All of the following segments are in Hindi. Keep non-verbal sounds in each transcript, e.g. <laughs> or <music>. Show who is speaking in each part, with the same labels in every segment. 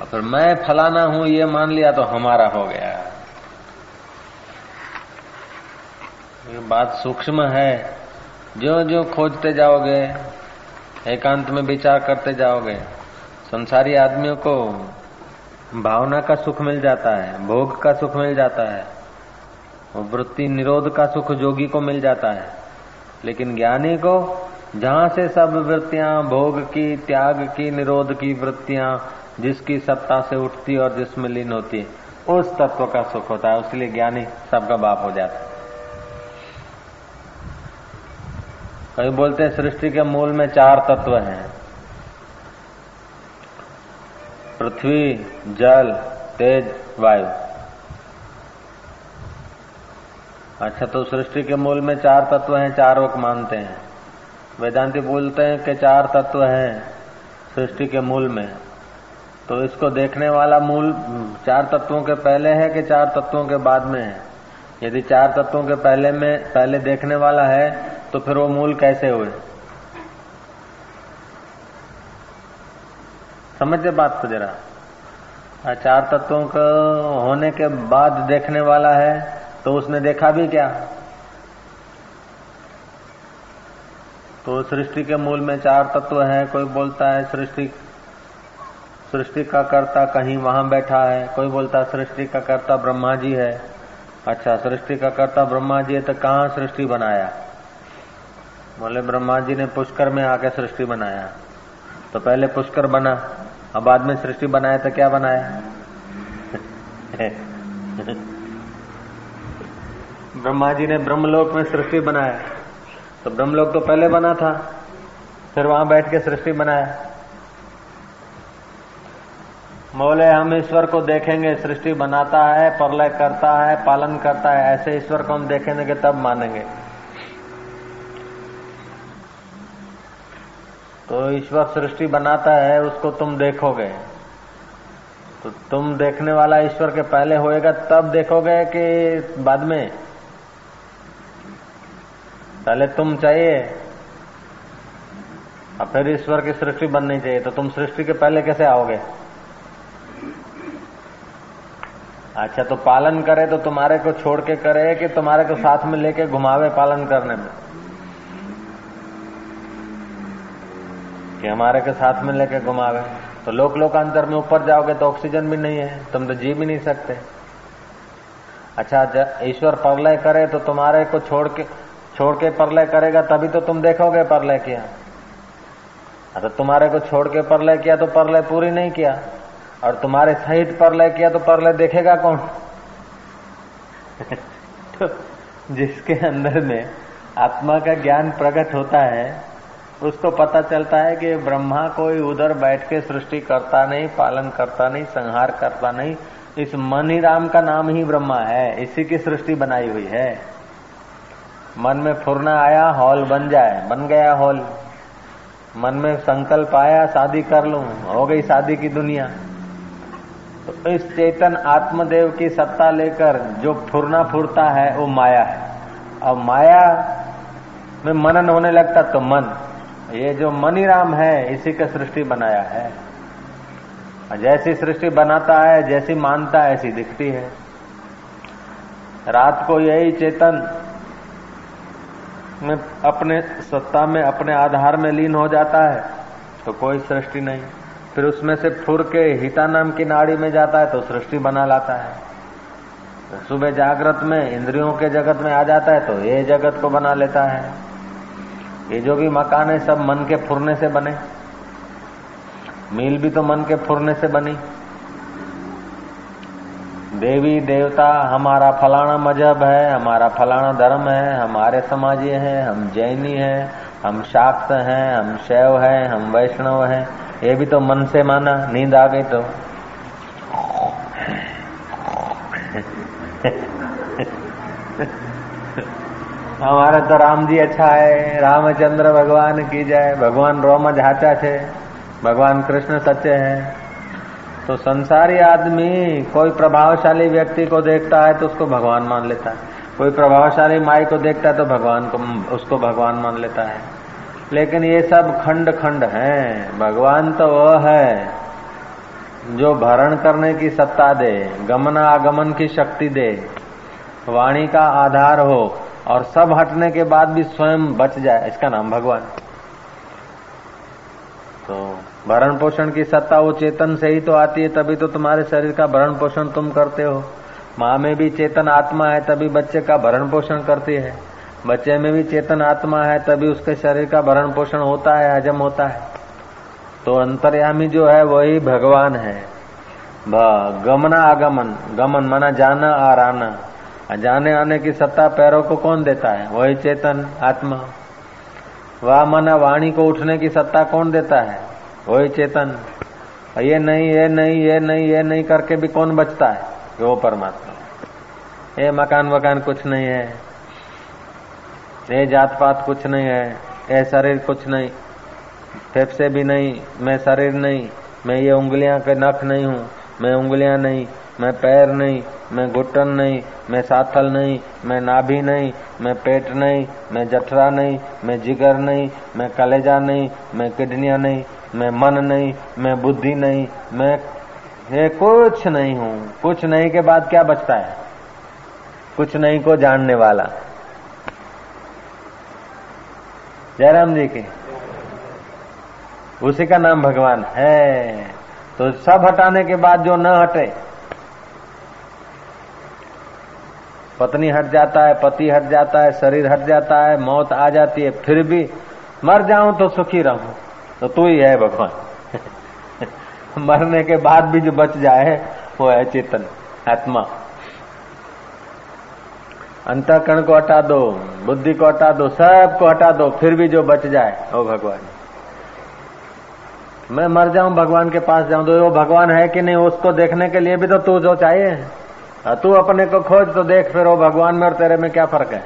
Speaker 1: और फिर मैं फलाना हूँ, ये मान लिया तो हमारा हो गया। ये बात सूक्ष्म है। जो जो खोजते जाओगे, एकांत में विचार करते जाओगे, संसारी आदमियों को भावना का सुख मिल जाता है, भोग का सुख मिल जाता है वृत्ति निरोध का सुख जोगी को मिल जाता है। लेकिन ज्ञानी को, जहाँ से सब वृत्तियाँ, भोग की, त्याग की, निरोध की वृत्तियाँ जिसकी सत्ता से उठती और जिसमें लीन होती है उस तत्व का सुख होता है, उसके लिए ज्ञानी सबका बाप हो जाता है। कई बोलते हैं, सृष्टि के मूल में चार तत्व हैं। पृथ्वी, जल, तेज, वायु। अच्छा तो सृष्टि के मूल में चार तत्व हैं, चार वक मानते हैं। वेदांति बोलते हैं कि चार तत्व हैं सृष्टि के मूल में। तो इसको देखने वाला मूल, चार तत्वों के पहले है कि चार तत्वों के बाद में है? यदि चार तत्वों के पहले में, पहले देखने वाला है तो फिर वो मूल कैसे हुए? समझे बात को जरा? चार तत्वों को होने के बाद देखने वाला है तो उसने देखा भी क्या? तो सृष्टि के मूल में चार तत्व है, कोई बोलता है सृष्टि सृष्टि का कर्ता कहीं वहाँ बैठा है। कोई बोलता, सृष्टि का कर्ता ब्रह्मा जी है। अच्छा सृष्टि का कर्ता ब्रह्मा जी है तो कहाँ सृष्टि बनाया? बोले ब्रह्मा जी ने पुष्कर में आके सृष्टि बनाया। तो पहले पुष्कर बना, अब बाद में सृष्टि बनाया तो क्या बनाया? <laughs> ब्रह्मा जी ने ब्रह्मलोक में सृष्टि बनाया। तो ब्रह्मलोक तो पहले बना था, फिर वहाँ बैठ के सृष्टि बनाया। बोले हम ईश्वर को देखेंगे, सृष्टि बनाता है, प्रलय करता है, पालन करता है। ऐसे ईश्वर को हम देखेंगे तब मानेंगे। तो ईश्वर सृष्टि बनाता है, उसको तुम देखोगे। तो तुम देखने वाला ईश्वर के पहले होएगा, तब देखोगे कि बाद में। पहले तुम चाहिए और फिर ईश्वर की सृष्टि बननी चाहिए। तो तुम सृष्टि के पहले कैसे आओगे? अच्छा तो पालन करे तो तुम्हारे को छोड़ के करे कि तुम्हारे को साथ में लेके घुमावे पालन करने में? कि हमारे के साथ में लेके घुमावे? तो लोक लोकांतर में ऊपर जाओगे तो ऑक्सीजन भी नहीं है, तुम तो जी भी नहीं सकते। अच्छा ईश्वर परलय करे तो तुम्हारे को छोड़ के छोड़ के परलय करेगा, तभी तो तुम देखोगे परलय किया। तो तुम्हारे को छोड़ के परलय किया तो परलय पूरी नहीं किया। और तुम्हारे सहित परलय किया तो परलय देखेगा कौन? <laughs> तो जिसके अंदर में आत्मा का ज्ञान प्रकट होता है, उसको पता चलता है कि ब्रह्मा कोई उधर बैठ के सृष्टि करता नहीं, पालन करता नहीं, संहार करता नहीं। इस मन राम का नाम ही ब्रह्मा है, इसी की सृष्टि बनाई हुई है। मन में फुरना आया, हॉल बन जाए। बन गया हॉल। मन में संकल्प आया, शादी कर लू, हो गई शादी की दुनिया। तो इस चेतन आत्मदेव की सत्ता लेकर जो फुरना फुरता है, वो माया है। अब माया में मनन होने लगता तो मन। ये जो मनीराम है, इसी का सृष्टि बनाया है। जैसी सृष्टि बनाता है, जैसी मानता है, ऐसी दिखती है। रात को यही चेतन में अपने सत्ता में, अपने आधार में लीन हो जाता है तो कोई सृष्टि नहीं। फिर उसमें से फुर के हिता नाम की नाड़ी में जाता है तो सृष्टि बना लाता है। सुबह जागृत में, इंद्रियों के जगत में आ जाता है तो ये जगत को बना लेता है। ये जो भी मकान है, सब मन के फुरने से बने। मील भी तो मन के फुरने से बनी। देवी, देवता, हमारा फलाना मज़हब है, हमारा फलाना धर्म है, हमारे समाज ये है, हम जैनी हैं, हम शाक्त हैं, हम शैव हैं, हम वैष्णव हैं। ये भी तो मन से माना, नींद आ गई तो। हमारे तो राम जी अच्छा है, रामचंद्र भगवान की जाए भगवान रोम झाचा छे भगवान कृष्ण सच्चे हैं। तो संसारी आदमी कोई प्रभावशाली व्यक्ति को देखता है तो उसको भगवान मान लेता है। कोई प्रभावशाली माई को देखता है तो भगवान को, उसको भगवान मान लेता है। लेकिन ये सब खंड खंड हैं। भगवान तो वह है जो भरण करने की सत्ता दे गमन आगमन की शक्ति दे, वाणी का आधार हो और सब हटने के बाद भी स्वयं बच जाए। इसका नाम भगवान। तो भरण पोषण की सत्ता वो चेतन से ही तो आती है, तभी तो तुम्हारे शरीर का भरण पोषण तुम करते हो। माँ में भी चेतन आत्मा है, तभी बच्चे का भरण पोषण करती है। बच्चे में भी चेतन आत्मा है, तभी उसके शरीर का भरण पोषण होता है, हजम होता है। तो अंतर्यामी जो है, वही भगवान है। गमना आगमन। गमन माना जाना और आना। जाने आने की सत्ता पैरों को कौन देता है? वही चेतन आत्मा। वाह माना वाणी को उठने की सत्ता कौन देता है? वही चेतन। ये नहीं ये नहीं ये नहीं ये नहीं करके भी कौन बचता है? वो परमात्मा। ये मकान वकान कुछ नहीं है। ये जात पात कुछ नहीं है ये शरीर कुछ नहीं फेफसे भी नहीं मैं शरीर नहीं मैं ये उंगलियाँ के नख नहीं हूँ मैं उंगलियाँ नहीं मैं पैर नहीं मैं घुटन नहीं मैं साथल नहीं मैं नाभि नहीं मैं पेट नहीं मैं जठरा नहीं मैं जिगर नहीं मैं कलेजा नहीं मैं किडनिया नहीं मैं मन नहीं मैं बुद्धि नहीं मैं ये कुछ नहीं हूँ कुछ नहीं के बाद क्या बचता है कुछ नहीं को जानने वाला जयराम जी के। उसी का नाम भगवान है। तो सब हटाने के बाद जो न हटे, पत्नी हट जाता है, पति हट जाता है, शरीर हट जाता है, मौत आ जाती है, फिर भी मर जाऊँ तो सुखी रहूँ। तो तू ही है भगवान। <laughs> मरने के बाद भी जो बच जाए, वो है चेतन, आत्मा। अंतकरण को हटा दो, बुद्धि को हटा दो, सबको हटा दो, फिर भी जो बच जाए वो भगवान। मैं मर जाऊँ, भगवान के पास जाऊँ तो वो भगवान है कि नहीं, उसको देखने के लिए भी तो तू जो चाहिए। तू अपने को खोज तो देख फिर वो भगवान, में और तेरे में क्या फ़र्क है?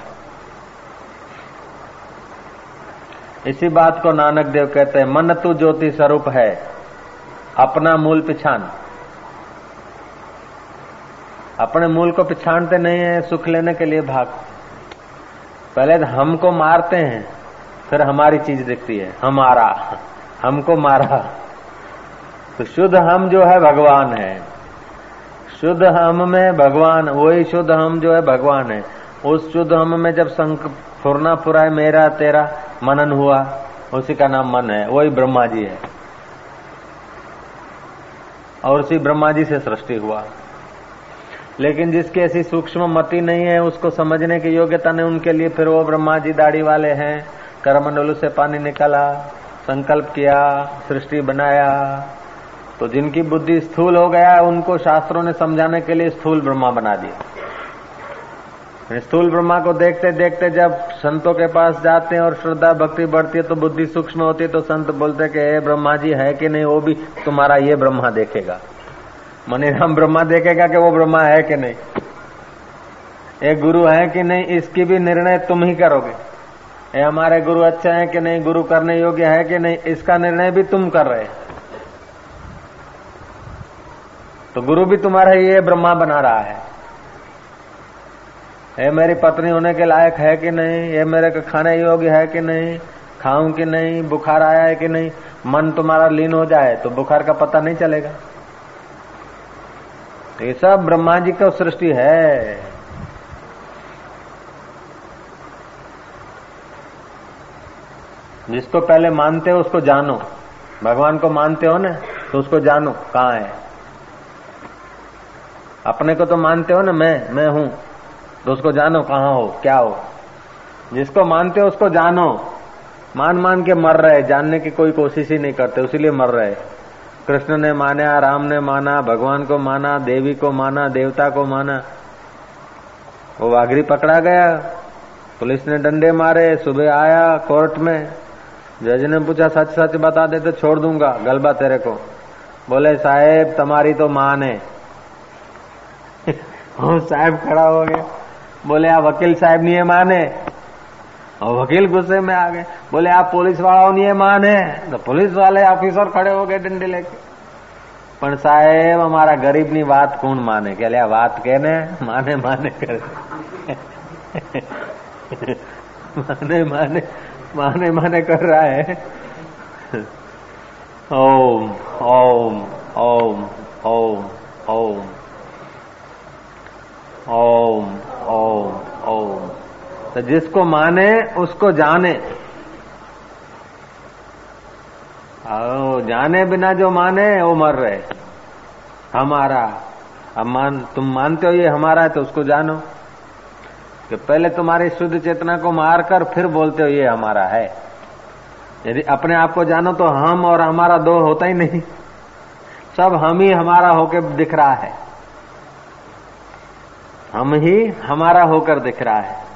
Speaker 1: इसी बात को नानक देव कहते हैं, मन तू ज्योति स्वरूप है, अपना मूल पिछान। अपने मूल को पिछानते नहीं है, सुख लेने के लिए भाग। पहले तो हमको मारते हैं, फिर हमारी चीज़ दिखती है, हमारा, हमको मारा। तो शुद्ध हम जो है भगवान है। शुद्ध हम में भगवान, वही शुद्ध हम जो है भगवान है। उस शुद्ध हम में जब संक फुरना फुराए, मेरा, तेरा मनन हुआ, उसी का नाम मन है, वही ब्रह्मा जी है। और उसी ब्रह्मा जी से सृष्टि हुआ। लेकिन जिसकी ऐसी सूक्ष्म मति नहीं है, उसको समझने की योग्यता नहीं, उनके लिए फिर वो ब्रह्मा जी दाढ़ी वाले हैं। करमंडलू से पानी निकाला, संकल्प किया, सृष्टि बनाया। तो जिनकी बुद्धि स्थूल हो गया, उनको शास्त्रों ने समझाने के लिए स्थूल ब्रह्मा बना दिया। स्थूल ब्रह्मा को देखते देखते जब संतों के पास जाते हैं और श्रद्धा, भक्ति बढ़ती है तो बुद्धि सूक्ष्म होती है तो संत बोलते कि, हे ब्रह्मा जी है कि नहीं? वो भी तुम्हारा ये ब्रह्मा देखेगा। मनीराम ब्रह्मा देखेगा कि वो ब्रह्मा है कि नहीं? एक गुरु है कि नहीं, इसकी भी निर्णय तुम ही करोगे। ये हमारे गुरु अच्छे हैं कि नहीं, गुरु करने योग्य है कि नहीं, इसका निर्णय भी तुम कर रहे तो गुरु भी तुम्हारा ये ब्रह्मा बना रहा है। ये मेरी पत्नी होने के लायक है कि नहीं? ये मेरे को खाने योग्य है कि नहीं? खाऊं कि नहीं? बुखार आया है कि नहीं? मन तुम्हारा लीन हो जाए तो बुखार का पता नहीं चलेगा। तो ये सब ब्रह्मा जी का सृष्टि है। जिसको पहले मानते हो, उसको जानो। भगवान को मानते हो ना तो उसको जानो, कहाँ है। अपने को तो मानते हो ना, मैं मैं हूँ तो उसको जानो, कहाँ हो, क्या हो। जिसको मानते हो, उसको जानो। मान मान के मर रहे जानने की कोई कोशिश ही नहीं करते, उसीलिए मर रहे कृष्ण ने माना, राम ने माना, भगवान को माना, देवी को माना, देवता को माना। वो वाघरी पकड़ा गया। पुलिस ने डंडे मारे, सुबह आया कोर्ट में। जज ने पूछा सच सच बता दे तो छोड़ दूँगा, गलबा तेरे को। बोले, साहेब, तुम्हारी तो मान है। <laughs> साहब खड़ा हो गया। बोले, आप वकील साहब नहीं है, माने। और वकील गुस्से में आ गए बोले आप पुलिस वालों नहीं माने तो पुलिस वाले ऑफिसर खड़े हो गए डंडे लेके પણ સાહેબ અમારા ગરીબની વાત કોણ માને કે આ વાત કે ને માને માને કરે <laughs> माने माने माने माने कर रहा है ओम ओम ओम ओम ओम ओम ओम ओम तो जिसको माने, उसको जाने। जाने बिना जो माने, वो मर रहे। हमारा। अब मान, तुम मानते हो ये हमारा है तो उसको जानो। कि पहले तुम्हारी शुद्ध चेतना को मारकर फिर बोलते हो ये हमारा है। यदि अपने आप को जानो तो हम और हमारा दो होता ही नहीं। सब हम ही हमारा होकर दिख रहा है। हम ही हमारा होकर दिख रहा है।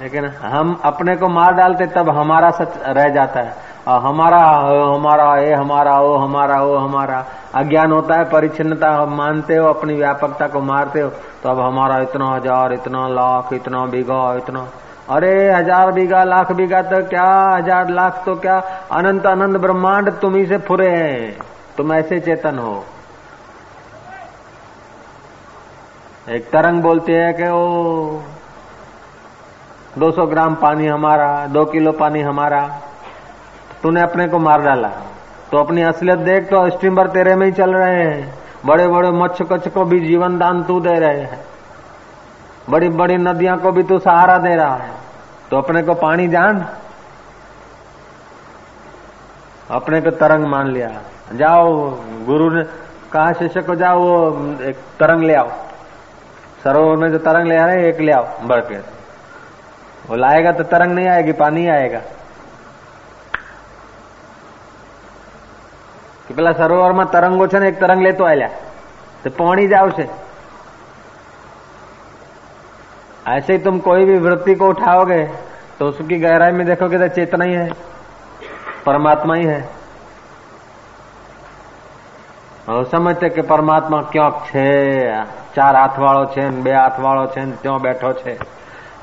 Speaker 1: लेकिन हम अपने को मार डालते तब हमारा सच रह जाता है। और हमारा हमारा ये हमारा वो हमारा वो हमारा। अज्ञान होता है परिचिनता हम मानते हो, अपनी व्यापकता को मारते हो तो अब हमारा इतना हज़ार, इतना लाख, इतना बीघा, इतना। अरे, हज़ार बीघा, लाख बीघा तो क्या, हज़ार लाख तो क्या? अनंत अनंत ब्रह्मांड तुम ही से फुरे हैं। तुम ऐसे चेतन हो। एक तरंग बोलती है कि वो 200 ग्राम पानी हमारा, दो किलो पानी हमारा। तूने अपने को मार डाला। तो अपनी असलियत देख तो स्टीमर तेरे में ही चल रहे हैं। बड़े बड़े मच्छ कच्छ को भी जीवन दान तू दे रहे हैं। बड़ी बड़ी नदियाँ को भी तू सहारा दे रहा है। तो अपने को पानी जान। अपने को तरंग मान लिया। जाओ, गुरु ने कहा, शिष्य को जाओ, वो एक तरंग ले आओ। सरोवर में जो तरंग ले आ रहे एक ले आओ, बढ़ के। वो लाएगा तो तरंग नहीं आएगी पानी आएगा કે પેલા સરોવરમાં તરંગો છે ને એક તરંગ લેતો આલ્યા तो पानी जाओ से ऐसे ही तुम कोई भी वृत्ति को उठाओगे तो उसकी गहराई में देखोगे तो चेतना ही है परमात्मा ही है और समझते कि परमात्मा ક્યાંક છે ચાર હાથ વાળો છે બે હાથ વાળો છે ત્યાં બેઠો છે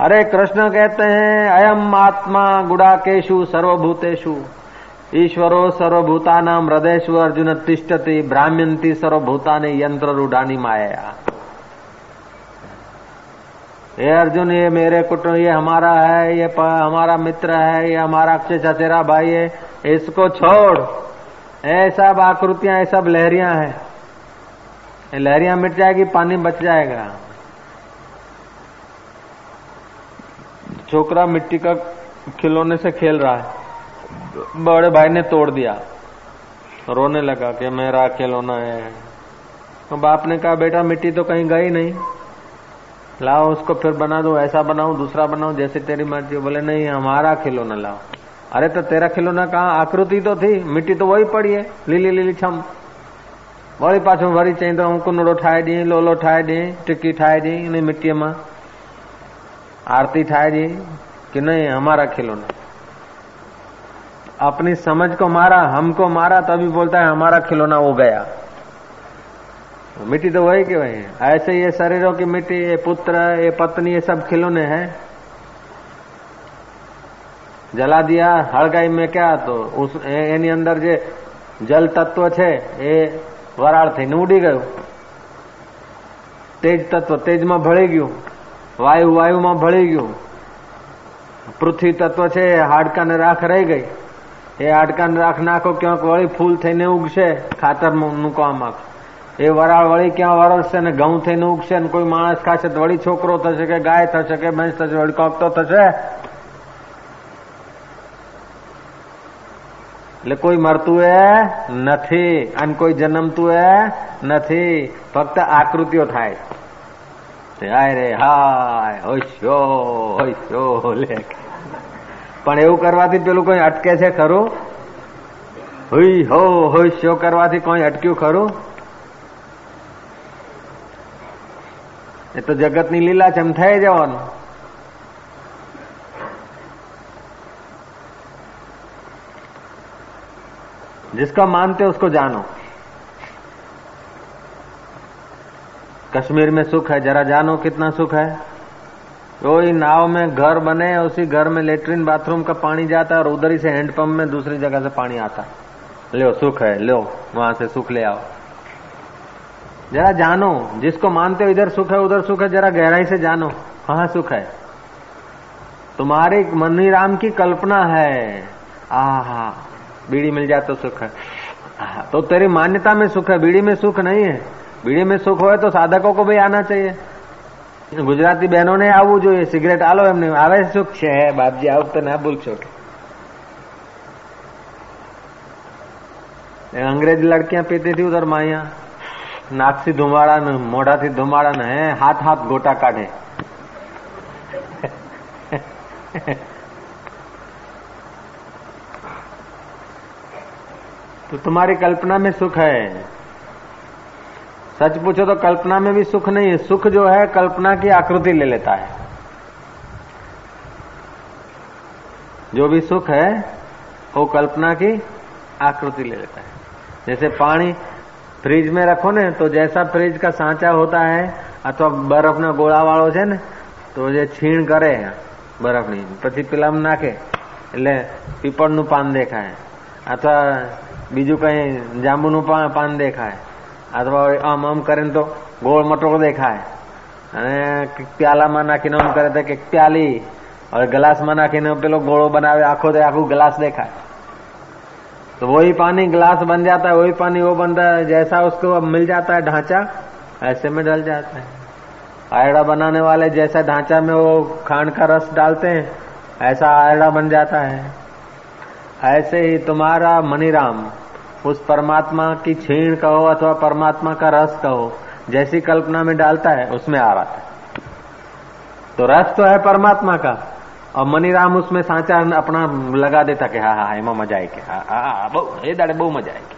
Speaker 1: अरे कृष्ण कहते हैं, अयम आत्मा गुड़ाकेशु सर्वभूतेषु। ईश्वरो सर्वभूता सर्वभूतानाम हृदयेशु अर्जुन तिष्ट भ्राम्यंती सर्वभूता ने यंत्र रूढ़ानी माया ये अर्जुन, ये मेरे कुटुंब, ये हमारा है, ये हमारा मित्र है, ये हमारा अक्षय तेरा भाई है, इसको छोड़। ये सब आकृतियाँ, ये सब लहरियाँ हैं। लहरियाँ मिट जाएगी, पानी बच जाएगा। छोकरा मिट्टी का खिलौने से खेल रहा है। बड़े भाई ने तोड़ दिया। रोने लगा कि मेरा खिलौना है। तो बाप ने कहा, बेटा, मिट्टी तो कहीं गई नहीं। लाओ उसको, फिर बना दो, ऐसा बनाओ दूसरा बनाओ जैसे तेरी मर्ज़ी। बोले, नहीं, हमारा खिलौना लाओ। अरे तो तेरा खिलौना कहा? आकृति तो थी। मिट्टी तो वही पड़ी है, लीली लीली छम। वही पाछो वरी चई तो कुनड़ो ठाहे दी, लोलो ठाहे दी, टिक्की ठाहे दी इन मिट्टी में आरती ठाहे दी कि नहीं हमारा खिलौना अपनी समझ को मारा हमको मारा तभी बोलता है हमारा खिलौना वो गया मिट्टी तो वही के वही ऐसे ये शरीरों की मिट्टी ये पुत्र ये पत्नी ये सब खिलौने हैं जला दिया हड़गाई में क्या तो उस એની અંદર જે જલ તત્વ છે એ વરાળ થઈને ઉડી ગયું તેજ તત્વ તેજમાં ભળી ગયું વાયુ વાયુમાં ભળી ગયું. પૃથ્વી તત્વ છે હાડકાને રાખ રહી ગઈ. એ હાડકાને રાખ નાખો, ક્યાંક વળી ફૂલ થઈને ઉગશે ખાતરનું કામ આખું એ વરાળ વળી ક્યાં વરસશે ને ઘઉં થઈને ઉગશે ને કોઈ માણસ ખાશે તો વળી છોકરો થશે કે ગાય થશે કે ભેંસ થશે વળી કોક તો થશે. એટલે કોઈ મરતું એ નથી, અને કોઈ જન્મતું એ નથી. ફક્ત આકૃતિઓ થાય. હાય રે હાય હોશ્યો હોશ્યો લે પણ એવું કરવાથી પેલું કોઈ અટકે છે ખરું હુઈ હો હોશ્યો કરવાથી કોઈ અટક્યું ખરું એ તો જગતની લીલા છે એમ થઈ જવાનું जिसका मानते उसको जानो कश्मीर में सुख है जरा जानो कितना सुख है। कोई नाव में घर बने उसी घर में लेटरिन बाथरूम का पानी जाता है और उधर ही से हैंडपंप में दूसरी जगह से पानी आता। लो सुख है लो वहाँ से सुख ले आओ। जरा जानो जिसको मानते हो इधर सुख है उधर सुख है जरा गहराई से जानो कहा सुख है। तुम्हारे मनी राम की कल्पना है। आहा बीड़ी मिल जाए तो सुख हाँ, तो तेरी मान्यता में सुख है बीड़ी में सुख नहीं है। बीड़ी में सुख हो तो साधकों को भी आना चाहिए ગુજરાતી બહેનોને આવવું જોઈએ સિગરેટ આલો એમને આવે સુખ છે બાપજી આવું તો ના ભૂલશો અંગ્રેજ લડકિયા પીતી હતી ઉધર માં અહીંયા નાકથી ધુમાડા ને મોઢાથી ધુમાડા ને હે હાથ હાથ ગોટા કાઢે तो तुम्हारी कल्पना में सुख है सच पूछो तो कल्पना में भी सुख नहीं है सुख जो है कल्पना की आकृति ले लेता है जो भी सुख है वो कल्पना की आकृति ले लेता है जैसे पानी फ्रिज में रखो ने तो जैसा फ्रिज का सांचा होता है अथवा बर्फ ना गोला वालो છે ને તો જે છીણ કરે બરફની પછી પેલામાં નાખે એટલે પીપળનું પાન દેખાય અથવા બીજું કઈ જાંબુનું પાન દેખાય અથવા આમ આમ કરે તો ગોળ મટોક દેખાય અને પ્યાલામાં નાખીને આમ प्याली और गिलास પ્યાલી હવે ગ્લાસમાં નાખીને પેલો ગોળો બનાવે આખો તો આખું ગ્લાસ દેખાય तो वही पानी गिलास बन जाता है, वही पानी वो बनता है, जैसा उसको मिल जाता है ढांचा, ऐसे में डल जाता है। आयड़ा बनाने वाले जैसा ढांचा में वो खांड का रस डालते हैं, ऐसा आयड़ा बन जाता है। ऐसे ही तुम्हारा मनीराम उस परमात्मा की छीण कहो अथवा परमात्मा का रस कहो जैसी कल्पना में डालता है उसमें आ रहा है तो रस तो है परमात्मा का और मनीराम उसमें सांचा अपना लगा देता કે હા હા એમાં મજા આવી કે હા હા બહુ એ દાડે બહુ મજા આવી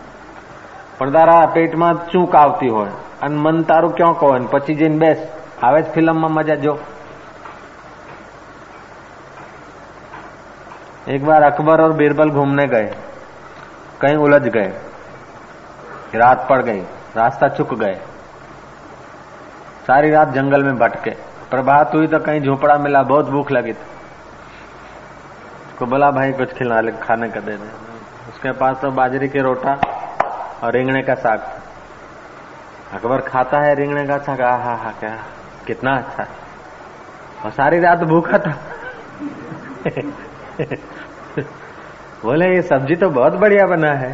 Speaker 1: પણ તારા પેટમાં ચૂક આવતી હોય અને મન તારું ક્યાં કહો ને પછી જઈને બેસ આવે જ ફિલ્મમાં મજા જો एक बार अकबर और बीरबल घूमने गए कहीं उलझ गए रात पड़ गई, रास्ता चुक गए। सारी रात जंगल में भटके, प्रभात हुई तो कहीं झोपड़ा मिला, बहुत भूख लगी थी। उसको बोला, भाई, कुछ खिला खाने का दे दे। उसके पास तो बाजरी के रोटा और रिंगणे का साग अकबर खाता है रिंगणे का साग आ हा हा क्या, कितना अच्छा। और सारी रात भूखा था। <laughs> बोले, ये सब्ज़ी तो बहुत बढ़िया बना है।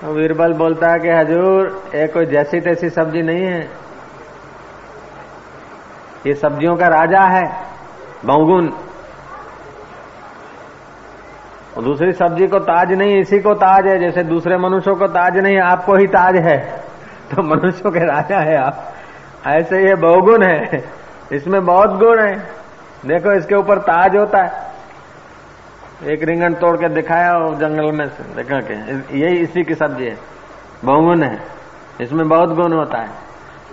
Speaker 1: तो बीरबल बोलता है कि, हजूर, ये कोई जैसी तैसी सब्ज़ी नहीं है। ये सब्जियों का राजा है बहुगुन और दूसरी सब्ज़ी को ताज नहीं, इसी को ताज है, जैसे दूसरे मनुष्यों को ताज नहीं, आपको ही ताज है। <laughs> तो मनुष्यों के राजा है आप। ऐसे ये बहुगुण है। इसमें बहुत गुण है। देखो, इसके ऊपर ताज होता है। एक रिंगन तोड़ के दिखाया और जंगल में से देखा के यही इसी की सब्ज़ी है। बहुगुण है। इसमें बहुत गुण होता है।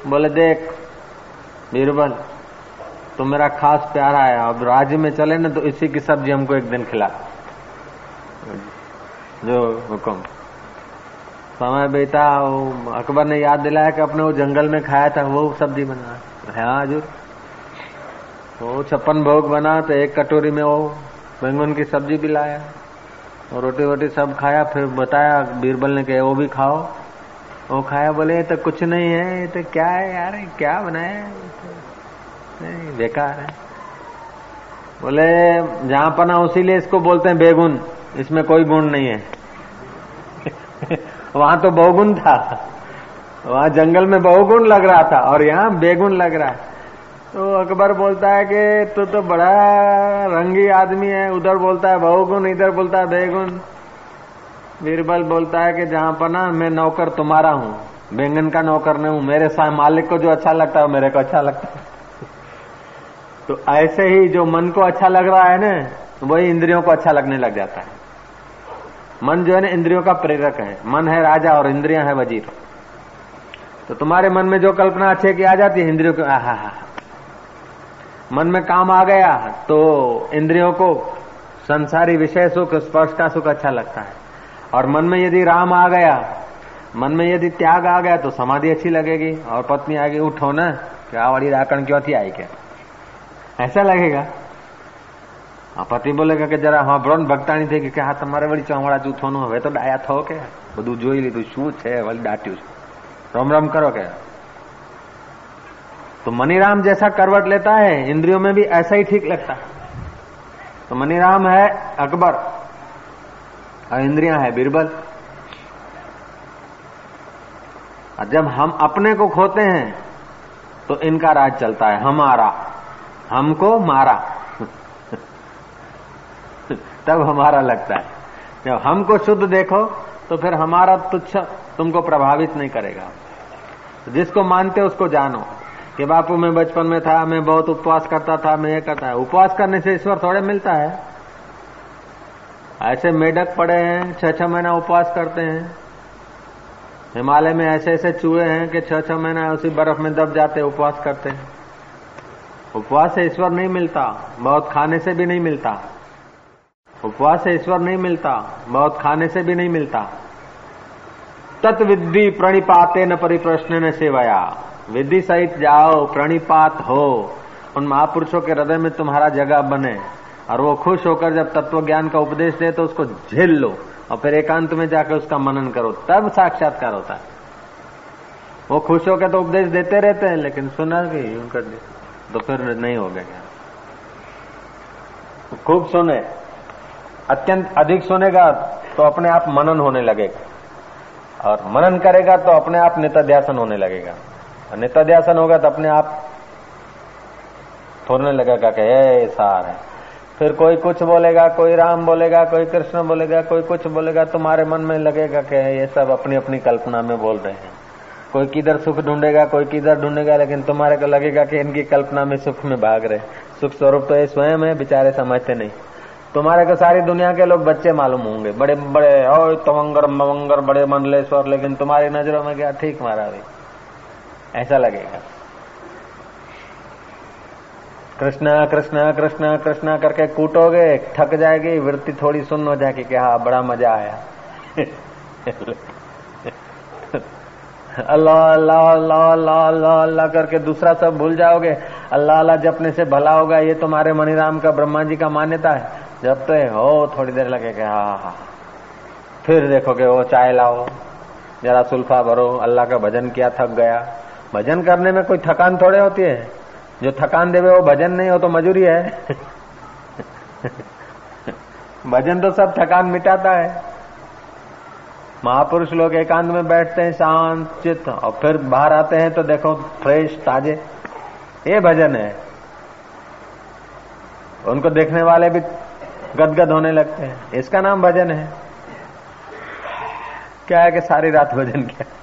Speaker 1: बोले, देख, बीरबल तो मेरा खास प्यारा है। अब राज्य में चले ना तो इसी की सब्ज़ी हमको एक दिन खिला। जो हुक्म। समय बेटा अकबर ने याद दिलाया कि अपने वो जंगल में खाया था, वो सब्ज़ी बना। हाँ हजूर। वो छप्पन भोग बना तो एक कटोरी में वो बैंगन की सब्ज़ी भी लाया, और रोटी वोटी सब खाया, फिर बताया बीरबल ने कहा वो भी खाओ। वो खाया, बोले तो कुछ नहीं है तो क्या है यार क्या बनाया नहीं, बेकार है। बोले, जहाँ पना, उसीलिए इसको बोलते हैं बेगुन, इसमें कोई गुण नहीं है। <laughs> वहाँ तो बहुगुण था, वहाँ जंगल में बहुगुण लग रहा था, और यहाँ बेगुण लग रहा है। तो अकबर बोलता है कि तू तो बड़ा रंगी आदमी है, उधर बोलता है बहुगुण, इधर बोलता है बेगुण। बीरबल बोलता है कि जहाँ पर ना मैं नौकर तुम्हारा हूँ, बैंगन का नौकर नहीं हूँ, मेरे मालिक को जो अच्छा लगता है मेरे को अच्छा लगता है। <laughs> तो ऐसे ही जो मन को अच्छा लग रहा है ना, वही इंद्रियों को अच्छा लगने लग जाता है। मन जो है ना, इंद्रियों का प्रेरक है। मन है राजा और इंद्रिया है वज़ीर। तो तुम्हारे मन में जो कल्पना अच्छे की आ जाती है, इंद्रियों को, आहा हा। मन में काम आ गया तो इंद्रियों को संसारी विषय सुख स्पर्श का सुख अच्छा लगता है और मन में यदि राम आ गया मन में यदि त्याग आ गया तो समाधि अच्छी लगेगी और पत्नी आगे उठो ना क्या वाली राकण क्यों थी आई क्या ऐसा लगेगा પતિ બોલે કે જરા સાંભળો ને ભક્તાણી થઈ કે હા તમારે વળી ચોમડા જૂથોનું હવે તો ડાયા થો કે બધું જોઈ લીધું શું છે વળી દાટ્યું છે रोम रोम करो क्या तो मनीराम जैसा करवट लेता है, इंद्रियों में भी ऐसा ही ठीक लगता है। तो मनीराम है अकबर, और इंद्रिया है बीरबल। और जब हम अपने को खोते हैं तो इनका राज चलता है, हमारा, हमको मारा। <laughs> तब हमारा लगता है। जब हमको शुद्ध देखो तो फिर हमारा तुच्छ तुमको प्रभावित नहीं करेगा। जिसको मानते उसको जानो। कि बापू, मैं बचपन में था, मैं बहुत उपवास करता था, मैं ये करता है। उपवास करने से ईश्वर थोड़े मिलता है। ऐसे मेढक पड़े हैं छह छह महीना उपवास करते हैं। हिमालय में ऐसे ऐसे चूहे हैं कि छह छह महीना उसी बर्फ़ में दब जाते उपवास करते हैं। उपवास से ईश्वर नहीं मिलता, बहुत खाने से भी नहीं मिलता। उपवास से ईश्वर नहीं मिलता, बहुत खाने से भी नहीं मिलता। तत्विद्धि प्रणिपाते न परिप्रश्न न सेवाया। विधि सहित जाओ, प्रणिपात हो। उन महापुरुषों के हृदय में तुम्हारा जगह बने। और वो खुश होकर जब तत्व ज्ञान का उपदेश दे तो उसको झेल लो। और फिर एकांत में जाकर उसका मनन करो। तब साक्षात्कार होता है। वो खुश होकर तो उपदेश देते रहते हैं, लेकिन सुना भी दे। तो फिर नहीं हो गया। खूब सुने। अत्यंत अधिक सुनेगा तो अपने आप मनन होने लगेगा। और मनन करेगा तो अपने आप नित्याध्यासन होने लगेगा। और होगा तो अपने आप थोड़ने लगेगा कि ये सार है। फिर कोई कुछ बोलेगा, कोई राम बोलेगा, कोई कृष्ण बोलेगा, कोई कुछ बोलेगा, तुम्हारे मन में लगेगा कि ये सब अपनी अपनी कल्पना में बोल रहे हैं। कोई किधर सुख ढूंढेगा, कोई किधर ढूंढेगा, लेकिन तुम्हारे को लगेगा कि इनकी कल्पना में सुख में भाग रहे सुख स्वरूप तो ये स्वयं है, बेचारे समझते नहीं। तुम्हारे को सारी दुनिया के लोग बच्चे मालूम होंगे। बड़े बड़े ओ तवंगर मवंगर बड़े मंडलेश्वर लेकिन तुम्हारी नज़रों में क्या? ठीक मारा भाई ऐसा लगेगा। कृष्णा कृष्णा कृष्णा कृष्णा करके कूटोगे थक जाएगी, वृत्ति थोड़ी सुन हो जाएगी कि हाँ बड़ा मज़ा आया। अल्लाह अल्लाह अल्लाह अल्लाह अल्लाह अल्लाह करके दूसरा सब भूल जाओगे। अल्लाह अल्लाह जपने से भला होगा, ये तुम्हारे मणिराम का ब्रह्मा जी का मान्यता है। जब तो हो, थोड़ी देर लगेगा हाँ हाँ फिर देखोगे वो चाय लाओ, जरा सुल्फा भरो, अल्लाह का भजन किया, थक गया। भजन करने में कोई थकान थोड़े होती है? जो थकान देवे वो भजन नहीं हो तो मजूरी है। <laughs> भजन तो सब थकान मिटाता है। महापुरुष लोग एकांत में बैठते हैं, शांत, चित्त, और फिर बाहर आते हैं तो देखो फ्रेश ताजे। ये भजन है। उनको देखने वाले भी गदगद होने लगते हैं। इसका नाम भजन है। क्या है कि सारी रात भजन किया?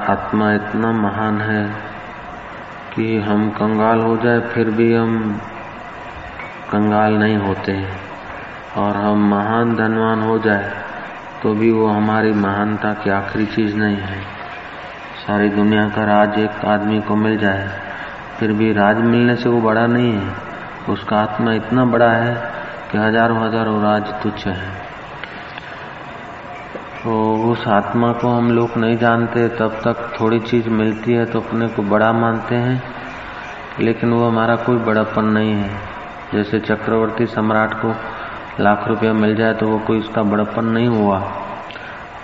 Speaker 2: आत्मा इतना महान है कि हम कंगाल हो जाए, फिर भी हम कंगाल नहीं होते हैं। और हम महान धनवान हो जाए तो भी वो हमारी महानता की आखिरी चीज़ नहीं है। सारी दुनिया का राज एक आदमी को मिल जाए, फिर भी राज मिलने से वो बड़ा नहीं है। उसका आत्मा इतना बड़ा है कि हज़ारों हज़ारों राज तुच्छ है। तो उस आत्मा को हम लोग नहीं जानते, तब तक थोड़ी चीज़ मिलती है तो अपने को बड़ा मानते हैं, लेकिन वो हमारा कोई बड़ापन नहीं है। जैसे चक्रवर्ती सम्राट को लाख रुपया मिल जाए तो वो कोई उसका बड़प्पन नहीं हुआ।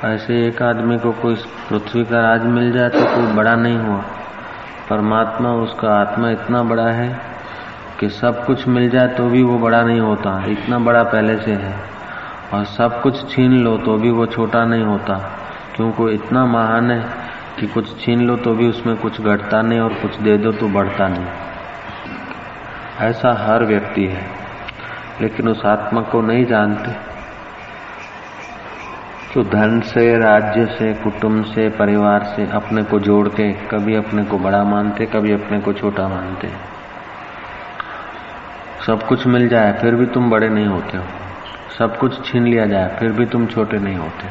Speaker 2: ऐसे एक आदमी को कोई पृथ्वी का राज मिल जाए तो कोई बड़ा नहीं हुआ। परमात्मा, उसका आत्मा इतना बड़ा है कि सब कुछ मिल जाए तो भी वो बड़ा नहीं होता, इतना बड़ा पहले से है। और सब कुछ छीन लो तो भी वो छोटा नहीं होता। क्योंकि इतना महान है कि कुछ छीन लो तो भी उसमें कुछ घटता नहीं और कुछ दे दो तो बढ़ता नहीं। ऐसा हर व्यक्ति है, लेकिन उस आत्मा को नहीं जानते। तो धन से, राज्य से, कुटुंब से, परिवार से अपने को जोड़ के कभी अपने को बड़ा मानते, कभी अपने को छोटा मानते। सब कुछ मिल जाए, फिर भी तुम बड़े नहीं होते हो। सब कुछ छीन लिया जाए, फिर भी तुम छोटे नहीं होते।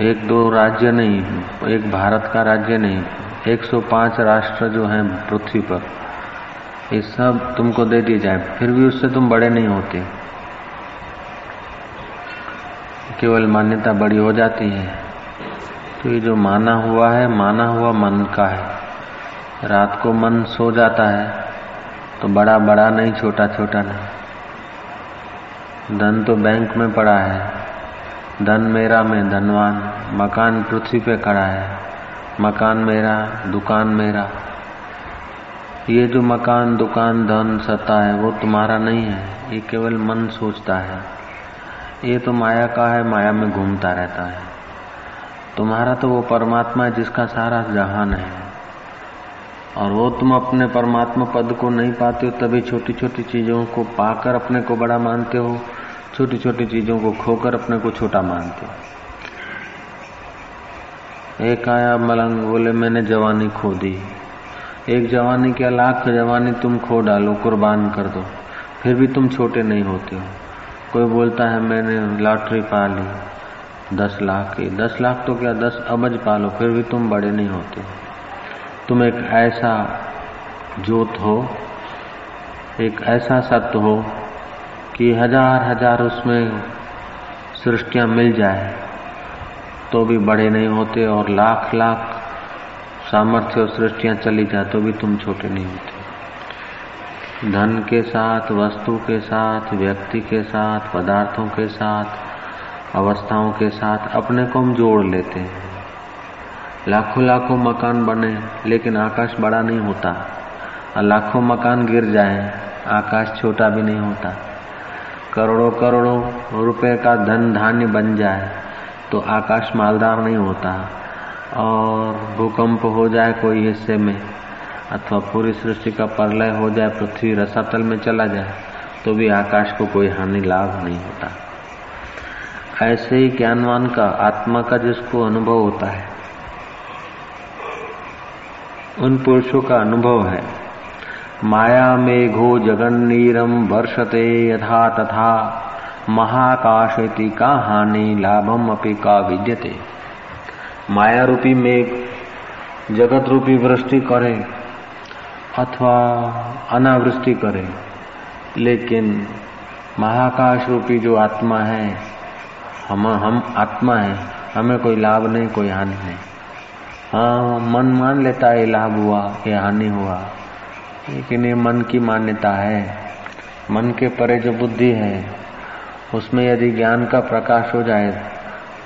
Speaker 2: एक दो राज्य नहीं, एक भारत का राज्य नहीं 105 राष्ट्र जो हैं पृथ्वी पर, ये सब तुमको दे दिए जाए, फिर भी उससे तुम बड़े नहीं होते। केवल मान्यता बड़ी हो जाती है। तो ये जो माना हुआ है, माना हुआ मन का है। रात को मन सो जाता है तो बड़ा बड़ा नहीं, छोटा छोटा नहीं। धन तो बैंक में पड़ा है। धन मेरा में धनवान, मकान पृथ्वी पे खड़ा है। मकान मेरा, दुकान मेरा। ये जो मकान, दुकान, धन, सत्ता है, वो तुम्हारा नहीं है। ये केवल मन सोचता है। ये तो माया का है, माया में घूमता रहता है। तुम्हारा तो वो परमात्मा है जिसका सारा जहान है। और वो तुम अपने परमात्मा पद को नहीं पाते हो, तभी छोटी छोटी चीज़ों को पाकर अपने को बड़ा मानते हो। छोटी छोटी चीज़ों को खोकर अपने को छोटा मानते एक आया मलंग, बोले, मैंने जवानी खो दी। एक जवानी क्या, लाख जवानी तुम खो डालो, कुर्बान कर दो। फिर भी तुम छोटे नहीं होते हो। कोई बोलता है, मैंने लॉटरी पा ली, दस लाख की। दस लाख तो क्या, दस अबज पालो फिर भी तुम बड़े नहीं होते तुम एक ऐसा जोत हो, एक ऐसा सत्य हो कि हज़ार हज़ार उसमें सृष्टियाँ मिल जाए तो भी बड़े नहीं होते और लाख लाख सामर्थ्य और सृष्टियाँ चली जाए तो भी तुम छोटे नहीं होते। धन के साथ, वस्तु के साथ, व्यक्ति के साथ, पदार्थों के साथ, अवस्थाओं के साथ अपने को हम जोड़ लेते हैं। लाखों लाखों मकान बने, लेकिन आकाश बड़ा नहीं होता। और लाखों मकान गिर जाए, आकाश छोटा भी नहीं होता। करोड़ों करोड़ों रुपए का धन धान्य बन जाए तो आकाश मालदार नहीं होता और भूकंप हो जाए कोई हिस्से में अथवा पूरी सृष्टि का प्रलय हो जाए, पृथ्वी रसातल में चला जाए तो भी आकाश को कोई हानि लाभ नहीं होता। ऐसे ही ज्ञानवान का, आत्मा का जिसको अनुभव होता है, उन पुरुषों का अनुभव है। माया मेघो जगन नीरम वर्षते यथा तथा। महाकाशति का हानि लाभम अपि का विद्यते। माया रूपी मेघ जगत रूपी वृष्टि करे अथवा अनावृष्टि करे, लेकिन महाकाश रूपी जो आत्मा है, हम हम आत्मा है, हमें कोई लाभ नहीं, कोई हानि नहीं। हाँ मन मान लेता है, लाभ हुआ ये हानि हुआ। लेकिन ये मन की मान्यता है। मन के परे जो बुद्धि है, उसमें यदि ज्ञान का प्रकाश हो जाए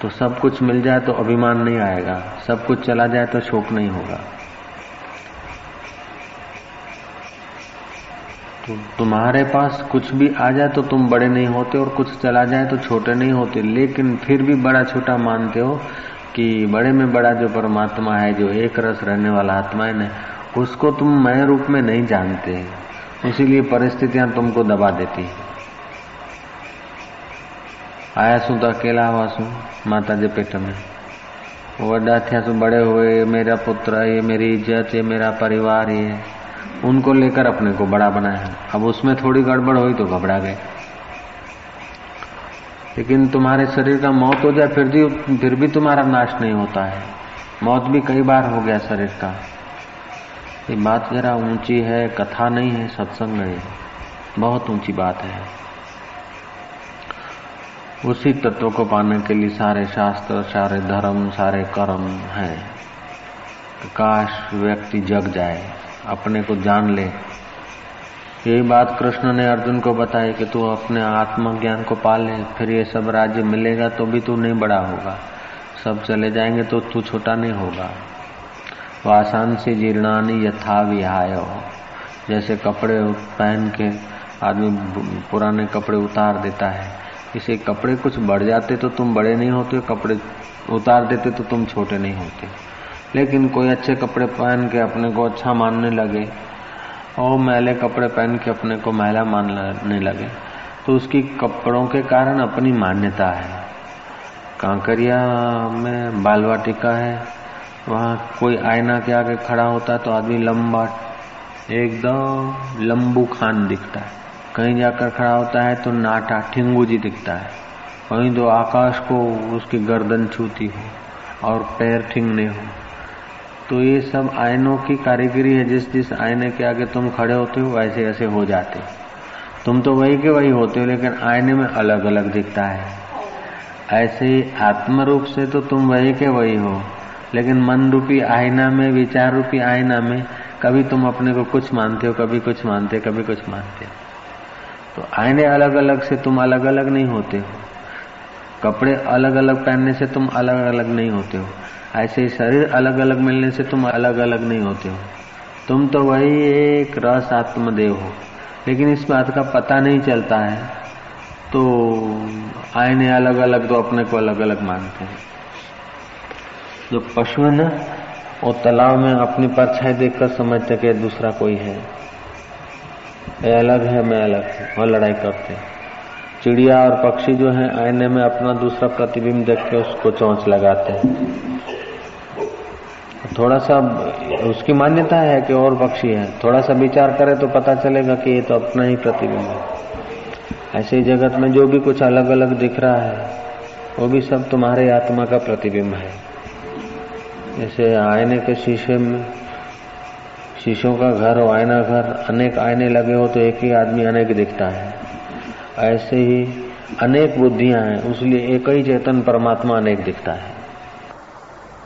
Speaker 2: तो सब कुछ मिल जाए तो अभिमान नहीं आएगा। सब कुछ चला जाए तो शोक नहीं होगा। तो तुम्हारे पास कुछ भी आ जाए तो तुम बड़े नहीं होते और कुछ चला जाए तो छोटे नहीं होते। लेकिन फिर भी बड़ा छोटा मानते हो कि बड़े में बड़ा जो परमात्मा है, जो एक रस रहने वाला आत्मा है ना उसको तुम मैं रूप में नहीं जानते। इसीलिए परिस्थितियाँ तुमको दबा देती आया सू तो अकेला हुआ सू माता जे पेट में। वॾा थिया सू बड़े हुए मेरा पुत्र, ये मेरी इज़्ज़त, ये मेरा परिवार, ये उनको लेकर अपने को बड़ा बनाया। अब उसमें थोड़ी गड़बड़ हुई तो घबरा गए। लेकिन तुम्हारे शरीर का मौत हो जाए, फिर भी फिर भी तुम्हारा नाश नहीं होता है। मौत भी कई बार हो गया शरीर का। ये बात जरा ऊँची है, कथा नहीं है, सत्संग है। बहुत ऊँची बात है। उसी तत्व को पाने के लिए सारे शास्त्र, सारे धर्म, सारे कर्म हैं। काश व्यक्ति जग जाए, अपने को जान ले। यही बात कृष्ण ने अर्जुन को बताई कि तू अपने आत्मज्ञान को पाल ले, फिर ये सब राज्य मिलेगा तो भी तू नहीं बड़ा होगा। सब चले जाएँगे तो तू छोटा नहीं होगा। वासान से जीर्णानी यथा विहाय। जैसे कपड़े पहन के आदमी पुराने कपड़े उतार देता है। इसे कपड़े कुछ बढ़ जाते तो तुम बड़े नहीं होते, कपड़े उतार देते तो तुम छोटे नहीं होते। लेकिन कोई अच्छे कपड़े पहन के अपने को अच्छा मानने लगे, और मैले कपड़े पहन के अपने को महिला मानने लगे तो उसकी कपड़ों के कारण अपनी मान्यता है। कांकरिया में बालवाटिका है वहाँ कोई आईना के आगे खड़ा होता है तो आदमी लंबा, एकदम लंबू खान दिखता है। कहीं जाकर खड़ा होता है तो नाटा ठिंगू जी दिखता है। कहीं तो आकाश को उसकी गर्दन छूती हो और पैर ठिंगने हो। तो ये सब आयनों की कारीगरी है। जिस जिस आईने के आगे तुम खड़े होते हो, वैसे ऐसे हो जाते। तुम तो वही के वही होते हो, लेकिन आयने में अलग अलग दिखता है। ऐसे ही आत्म रूप से तो तुम वही के वही हो। लेकिन मन रूपी आईना में विचार रूपी आईना में, कभी तुम अपने को कुछ मानते हो, कभी कुछ मानते हो, कभी कुछ मानते हो। तो आईने अलग अलग से तुम अलग अलग नहीं होते हो। कपड़े अलग अलग पहनने से तुम अलग अलग नहीं होते हो। ऐसे ही शरीर अलग अलग मिलने से तुम अलग अलग नहीं होते हो। तुम तो वही एक रस आत्मदेव हो। लेकिन इस बात का पता नहीं चलता है। तो आईने अलग अलग तो अपने को अलग अलग मानते हैं। जो पशु है ना, वो तालाब में अपनी परछाई देखकर समझते कि दूसरा कोई है। ये अलग है, मैं अलग है वह लड़ाई करते चिड़िया और पक्षी जो है, आईने में अपना दूसरा प्रतिबिंब देख के उसको चौंच लगाते हैं। थोड़ा सा उसकी मान्यता है कि और पक्षी है। थोड़ा सा विचार करे तो पता चलेगा कि ये तो अपना ही प्रतिबिंब है। ऐसे ही जगत में जो भी कुछ अलग अलग दिख रहा है, वो भी सब तुम्हारे आत्मा का प्रतिबिंब है। जैसे आयने के शीशे में, शीशों का घर और आयना घर, अनेक आयने लगे हो तो एक ही आदमी अनेक दिखता है। ऐसे ही अनेक बुद्धियाँ हैं, उसलिए एक ही चेतन परमात्मा अनेक दिखता है।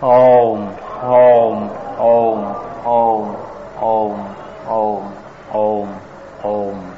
Speaker 1: ओम ओम ओम ओम ओम ओम ओम ओम।